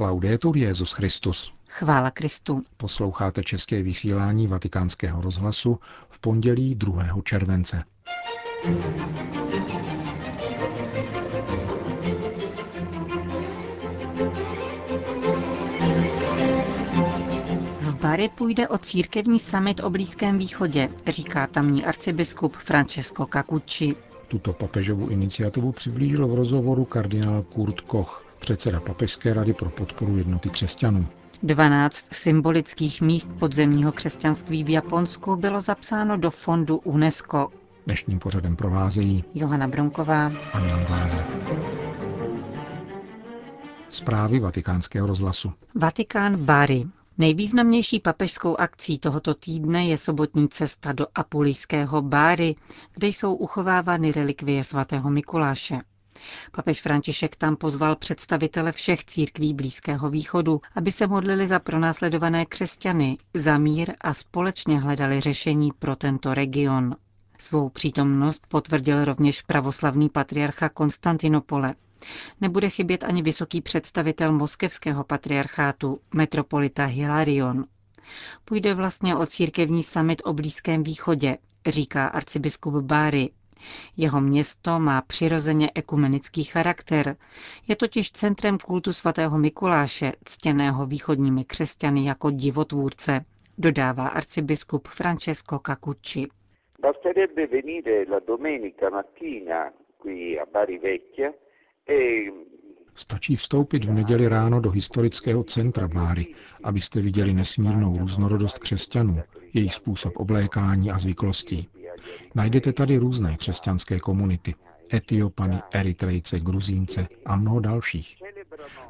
Laudetur Jezus Christus. Chvála Kristu. Posloucháte české vysílání Vatikánského rozhlasu v pondělí 2. července. V Bari půjde o církevní summit o Blízkém východě, říká tamní arcibiskup Francesco Cacucci. Tuto papežovu iniciativu přiblížil v rozhovoru kardinál Kurt Koch, předseda Papežské rady pro podporu jednoty křesťanů. 12 symbolických míst podzemního křesťanství v Japonsku bylo zapsáno do fondu UNESCO. Dnešním pořadem provázejí Johana Bronková a Jan Glázer. Zprávy vatikánského rozhlasu. Vatikán Bari. Nejvýznamnější papežskou akcí tohoto týdne je sobotní cesta do apulijského Báry, kde jsou uchovávány relikvie svatého Mikuláše. Papež František tam pozval představitele všech církví Blízkého východu, aby se modlili za pronásledované křesťany, za mír a společně hledali řešení pro tento region. Svou přítomnost potvrdil rovněž pravoslavný patriarcha Konstantinopole. Nebude chybět ani vysoký představitel moskevského patriarchátu, metropolita Hilarion. Půjde vlastně o církevní summit o Blízkém východě, říká arcibiskup Báry. Jeho město má přirozeně ekumenický charakter. Je totiž centrem kultu svatého Mikuláše, ctěného východními křesťany jako divotvůrce, dodává arcibiskup Francesco Cacucci. Basterebbe venire la domenica mattina qui a Bari Vecchia Stačí vstoupit v neděli ráno do historického centra Báry, abyste viděli nesmírnou různorodost křesťanů, jejich způsob oblékání a zvyklostí. Najdete tady různé křesťanské komunity. Etiopany, Eritrejce, Gruzínce a mnoho dalších.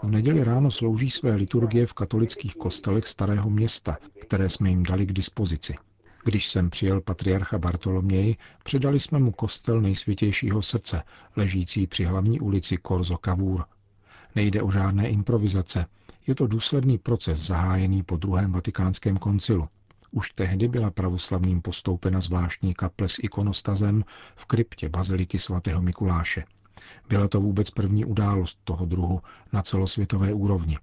V neděli ráno slouží své liturgie v katolických kostelech starého města, které jsme jim dali k dispozici. Když jsem přijel patriarcha Bartoloměji, předali jsme mu kostel nejsvětějšího srdce, ležící při hlavní ulici Korzo Kavůr. Nejde o žádné improvizace, je to důsledný proces zahájený po druhém vatikánském koncilu. Už tehdy byla pravoslavným postoupena zvláštní kaple s ikonostazem v kryptě baziliky svatého Mikuláše. Byla to vůbec první událost toho druhu na celosvětové úrovni.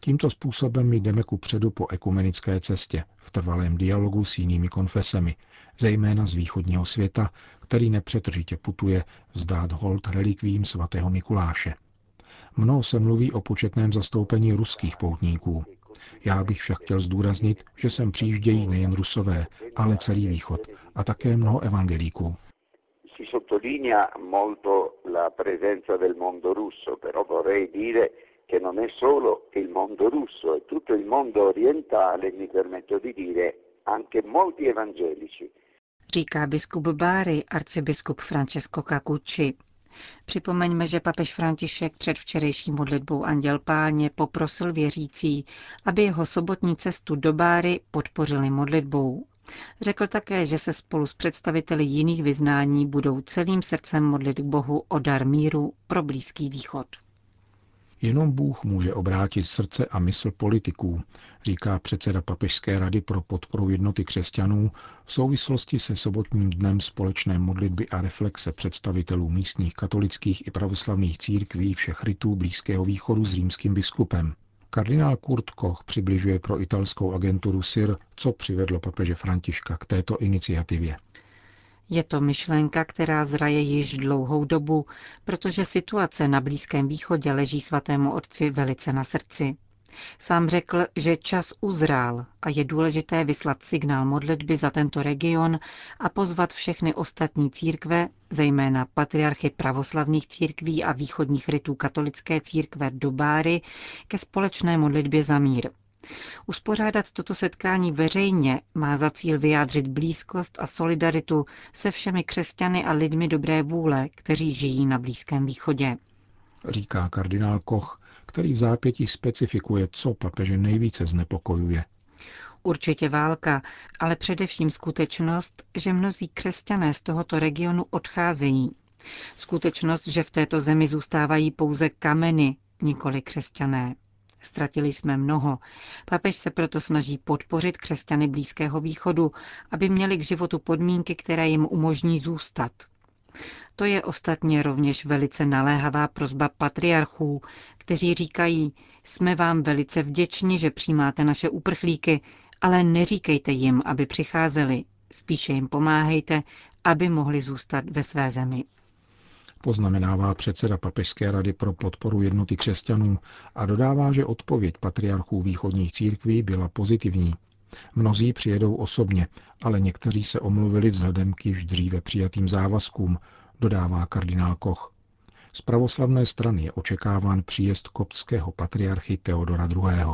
Tímto způsobem jdeme ku předu po ekumenické cestě, v trvalém dialogu s jinými konfesemi, zejména z východního světa, který nepřetržitě putuje vzdát hold relikvím svatého Mikuláše. Mnoho se mluví o početném zastoupení ruských poutníků. Já bych však chtěl zdůraznit, že sem přijíždějí nejen rusové, ale celý východ a také mnoho evangelíků. si sottolinea molto la presenza del mondo russo, però vorrei dire che non è solo il mondo russo, è tutto il mondo orientale, mi permetto di dire, anche molti evangelici. Říká biskup Báry, arcibiskup Francesco Cacucci. Připomeňme, že papež František před včerejší modlitbou Anděl Páně poprosil věřící, aby jeho sobotní cestu do Báry podpořili modlitbou. Řekl také, že se spolu s představiteli jiných vyznání budou celým srdcem modlit k Bohu o dar míru pro Blízký východ. Jenom Bůh může obrátit srdce a mysl politiků, říká předseda Papežské rady pro podporu jednoty křesťanů v souvislosti se sobotním dnem společné modlitby a reflexe představitelů místních katolických i pravoslavných církví všech rytů Blízkého východu s římským biskupem. Kardinál Kurt Koch přibližuje pro italskou agenturu SIR, co přivedlo papeže Františka k této iniciativě. Je to myšlenka, která zraje již dlouhou dobu, protože situace na Blízkém východě leží svatému otci velice na srdci. Sám řekl, že čas uzrál a je důležité vyslat signál modlitby za tento region a pozvat všechny ostatní církve, zejména patriarchy pravoslavných církví a východních rytů katolické církve do Báry, ke společné modlitbě za mír. Uspořádat toto setkání veřejně má za cíl vyjádřit blízkost a solidaritu se všemi křesťany a lidmi dobré vůle, kteří žijí na Blízkém východě. Říká kardinál Koch, který v zápětí specifikuje, co papeže nejvíce znepokojuje. Určitě válka, ale především skutečnost, že mnozí křesťané z tohoto regionu odcházejí. Skutečnost, že v této zemi zůstávají pouze kameny, nikoli křesťané. Ztratili jsme mnoho. Papež se proto snaží podpořit křesťany Blízkého východu, aby měli k životu podmínky, které jim umožní zůstat. To je ostatně rovněž velice naléhavá prozba patriarchů, kteří říkají, jsme vám velice vděční, že přijímáte naše uprchlíky, ale neříkejte jim, aby přicházeli, spíše jim pomáhejte, aby mohli zůstat ve své zemi. Poznamenává předseda Papežské rady pro podporu jednoty křesťanů a dodává, že odpověď patriarchů východních církví byla pozitivní. Mnozí přijedou osobně, ale někteří se omluvili vzhledem k již dříve přijatým závazkům, dodává kardinál Koch. Z pravoslavné strany je očekáván příjezd koptského patriarchy Teodora II.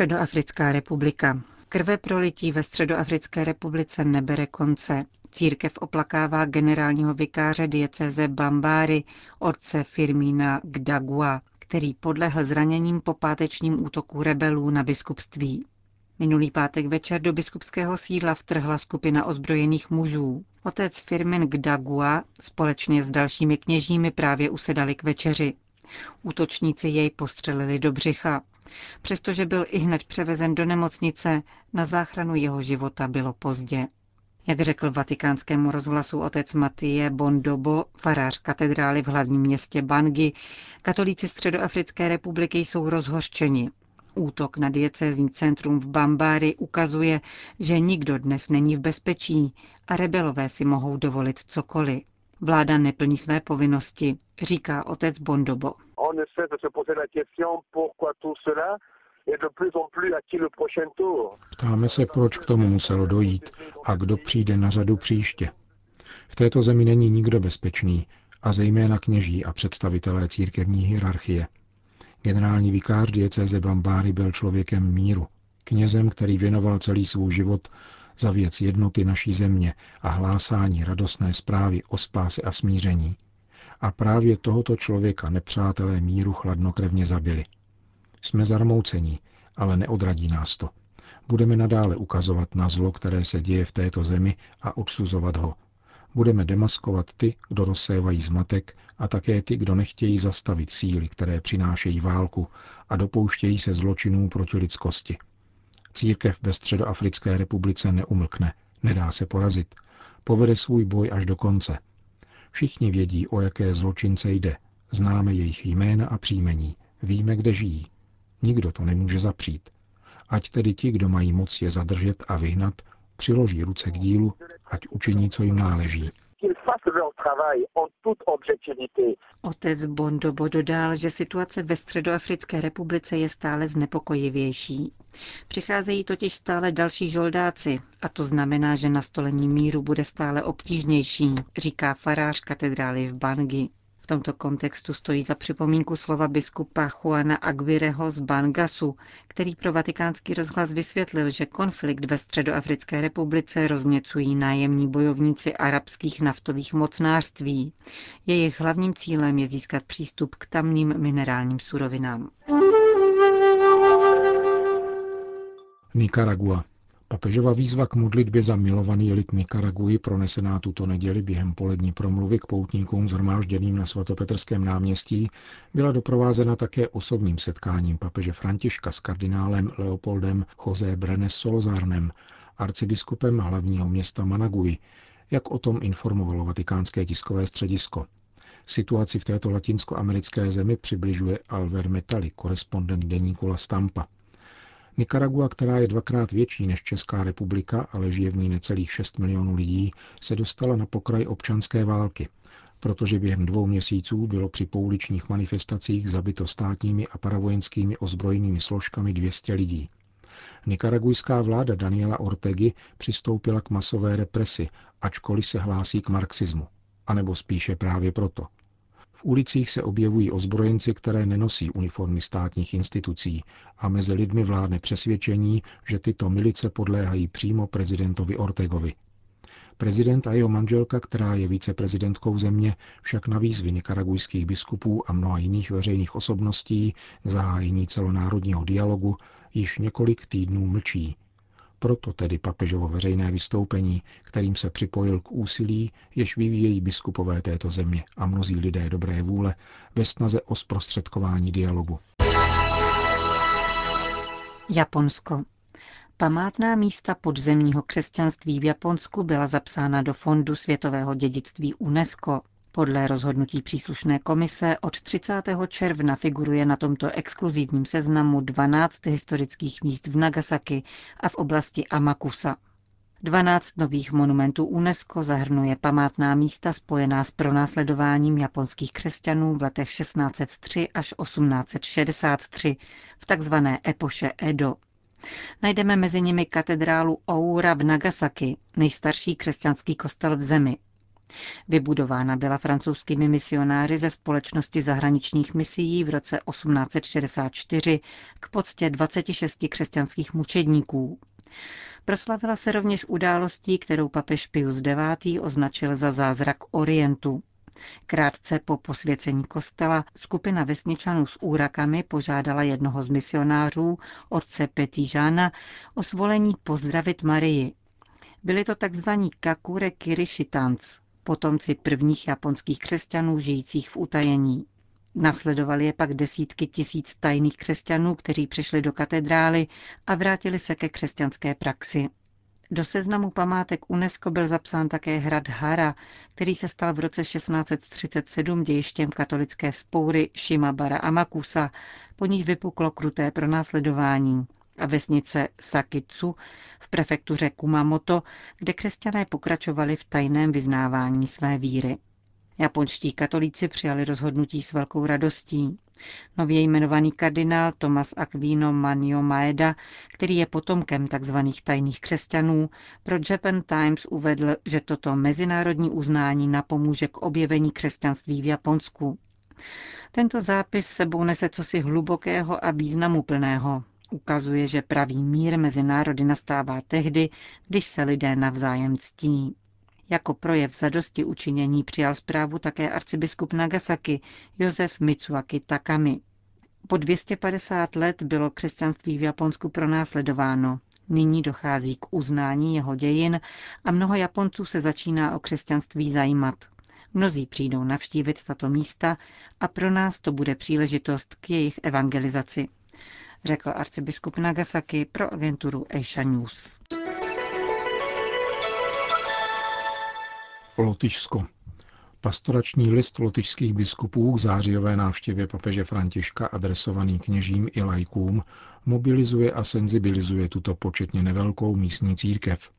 Středoafrická republika. Krve prolití ve Středoafrické republice nebere konce. Církev oplakává generálního vikáře diecéze Bambáry, otce Firmína Gdagua, který podlehl zraněním po pátečním útoku rebelů na biskupství. Minulý pátek večer do biskupského sídla vtrhla skupina ozbrojených mužů. Otec Firmin Gdagua společně s dalšími kněžími právě usedali k večeři. Útočníci jej postřelili do břicha. Přestože byl i hned převezen do nemocnice, na záchranu jeho života bylo pozdě. Jak řekl vatikánskému rozhlasu otec Matie Bondobo, farář katedrály v hlavním městě Bangi, katolíci Středoafrické republiky jsou rozhořčeni. Útok na diecézní centrum v Bambári ukazuje, že nikdo dnes není v bezpečí a rebelové si mohou dovolit cokoliv. Vláda neplní své povinnosti, říká otec Bondobo. Ptáme se, proč k tomu muselo dojít a kdo přijde na řadu příště. V této zemi není nikdo bezpečný, a zejména kněží a představitelé církevní hierarchie. Generální vikář diecéze Bambáry byl člověkem míru, knězem, který věnoval celý svůj život za věc jednoty naší země a hlásání radostné zprávy o spáse a smíření. A právě tohoto člověka nepřátelé míru chladnokrevně zabili. Jsme zarmoucení, ale neodradí nás to. Budeme nadále ukazovat na zlo, které se děje v této zemi a odsuzovat ho. Budeme demaskovat ty, kdo rozsévají zmatek a také ty, kdo nechtějí zastavit síly, které přinášejí válku a dopouštějí se zločinů proti lidskosti. Církev ve Středoafrické republice neumlkne, nedá se porazit. Povede svůj boj až do konce. Všichni vědí, o jaké zločince jde. Známe jejich jména a příjmení. Víme, kde žijí. Nikdo to nemůže zapřít. Ať tedy ti, kdo mají moc je zadržet a vyhnat, přiloží ruce k dílu, ať učiní, co jim náleží. Otec Bondobo dodal, že situace ve Středoafrické republice je stále znepokojivější. Přicházejí totiž stále další žoldáci a to znamená, že nastolení míru bude stále obtížnější, říká farář katedrály v Bangi tomto kontextu stojí za připomínku slova biskupa Juana Aguireho z Bangasu, který pro vatikánský rozhlas vysvětlil, že konflikt ve Středoafrické republice rozněcují nájemní bojovníci arabských naftových mocnářství. Jejich hlavním cílem je získat přístup k tamním minerálním surovinám. Nicaragua. Papežova výzva k modlitbě za milovaný lid Nikaraguji pronesená tuto neděli během polední promluvy k poutníkům zhromážděným na svatopetrském náměstí byla doprovázena také osobním setkáním papeže Františka s kardinálem Leopoldem José Brenes Solozárnem, arcibiskupem hlavního města Managui, jak o tom informovalo vatikánské tiskové středisko. Situaci v této latinskoamerické zemi přibližuje Alver Metali, korespondent deníku La Stampa. Nikaragua, která je dvakrát větší než Česká republika, ale žije v ní necelých 6 milionů lidí, se dostala na pokraj občanské války, protože během dvou měsíců bylo při pouličních manifestacích zabito státními a paravojenskými ozbrojenými složkami 200 lidí. Nikaragujská vláda Daniela Ortegy přistoupila k masové represi, ačkoliv se hlásí k marxismu. A nebo spíše právě proto – v ulicích se objevují ozbrojenci, které nenosí uniformy státních institucí a mezi lidmi vládne přesvědčení, že tyto milice podléhají přímo prezidentovi Ortegovi. Prezident a jeho manželka, která je viceprezidentkou země, však na výzvy nikaragujských biskupů a mnoha jiných veřejných osobností zahájení celonárodního dialogu již několik týdnů mlčí proto tedy papežovo veřejné vystoupení, kterým se připojil k úsilí, jež vyvíjejí biskupové této země a mnozí lidé dobré vůle ve snaze o zprostředkování dialogu. Japonsko. Památná místa podzemního křesťanství v Japonsku byla zapsána do Fondu světového dědictví UNESCO. Podle rozhodnutí příslušné komise od 30. června figuruje na tomto exkluzivním seznamu 12 historických míst v Nagasaki a v oblasti Amakusa. 12 nových monumentů UNESCO zahrnuje památná místa spojená s pronásledováním japonských křesťanů v letech 1603 až 1863 v takzvané epoše Edo. Najdeme mezi nimi katedrálu Oura v Nagasaki, nejstarší křesťanský kostel v zemi. Vybudována byla francouzskými misionáři ze společnosti zahraničních misií v roce 1864 k poctě 26 křesťanských mučedníků. Proslavila se rovněž událostí, kterou papež Pius IX. označil za zázrak Orientu. Krátce po posvěcení kostela skupina vesničanů s úrakami požádala jednoho z misionářů, otce Petýžána, o svolení pozdravit Marii. Byli to tzv. Kakure Kirishitans, potomci prvních japonských křesťanů žijících v utajení. Nasledovali je pak desítky tisíc tajných křesťanů, kteří přišli do katedrály a vrátili se ke křesťanské praxi. Do seznamu památek UNESCO byl zapsán také hrad Hara, který se stal v roce 1637 dějištěm katolické vzpoury Shimabara Amakusa, po níž vypuklo kruté pronásledování a vesnice Sakitsu v prefektuře Kumamoto, kde křesťané pokračovali v tajném vyznávání své víry. Japonští katolíci přijali rozhodnutí s velkou radostí. Nově jmenovaný kardinál Tomas Aquino Manio Maeda, který je potomkem tzv. tajných křesťanů, pro Japan Times uvedl, že toto mezinárodní uznání napomůže k objevení křesťanství v Japonsku. Tento zápis sebou nese cosi hlubokého a významu plného. Ukazuje, že pravý mír mezi národy nastává tehdy, když se lidé navzájem ctí. Jako projev zadosti učinění přijal zprávu také arcibiskup Nagasaki Josef Mitsuaki Takami. Po 250 let bylo křesťanství v Japonsku pronásledováno. Nyní dochází k uznání jeho dějin a mnoho Japonců se začíná o křesťanství zajímat. Mnozí přijdou navštívit tato místa a pro nás to bude příležitost k jejich evangelizaci, řekl arcibiskup Nagasaki pro agenturu Asia News. Lotyšsko. Pastorační list lotyšských biskupů k zářijové návštěvě papeže Františka adresovaný kněžím i lajkům mobilizuje a senzibilizuje tuto početně nevelkou místní církev.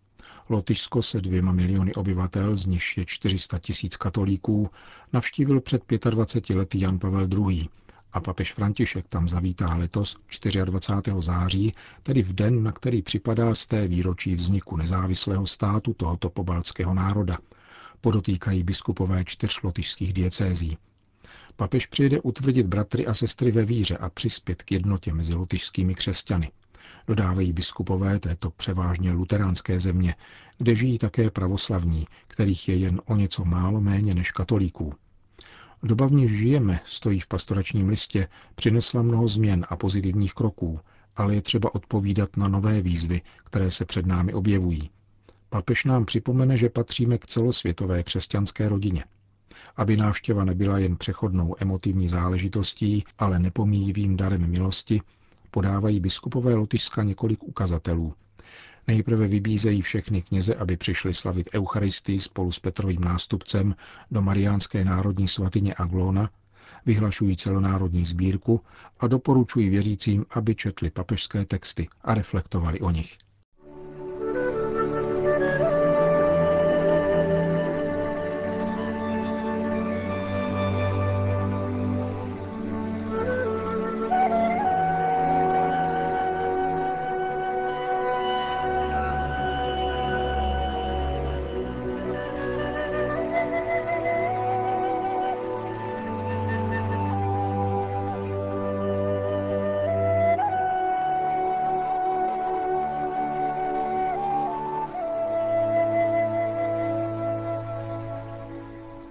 Lotyšsko se dvěma miliony obyvatel, z nichž je 400 tisíc katolíků, navštívil před 25 lety Jan Pavel II. A papež František tam zavítá letos 24. září, tedy v den, na který připadá z té výročí vzniku nezávislého státu tohoto pobaltského národa – podotýkají biskupové čtyř lotyšských diecézí. Papež přijede utvrdit bratry a sestry ve víře a přispět k jednotě mezi lotyšskými křesťany. Dodávají biskupové této převážně luteránské země, kde žijí také pravoslavní, kterých je jen o něco málo méně než katolíků. Doba, v níž žijeme, stojí v pastoračním listě, přinesla mnoho změn a pozitivních kroků, ale je třeba odpovídat na nové výzvy, které se před námi objevují. Papež nám připomene, že patříme k celosvětové křesťanské rodině. Aby návštěva nebyla jen přechodnou emotivní záležitostí, ale nepomíjivým darem milosti, podávají biskupové Lotyšska několik ukazatelů. Nejprve vybízejí všechny kněze, aby přišli slavit Eucharistii spolu s Petrovým nástupcem do Mariánské národní svatyně Aglona, vyhlašují celonárodní sbírku a doporučují věřícím, aby četli papežské texty a reflektovali o nich.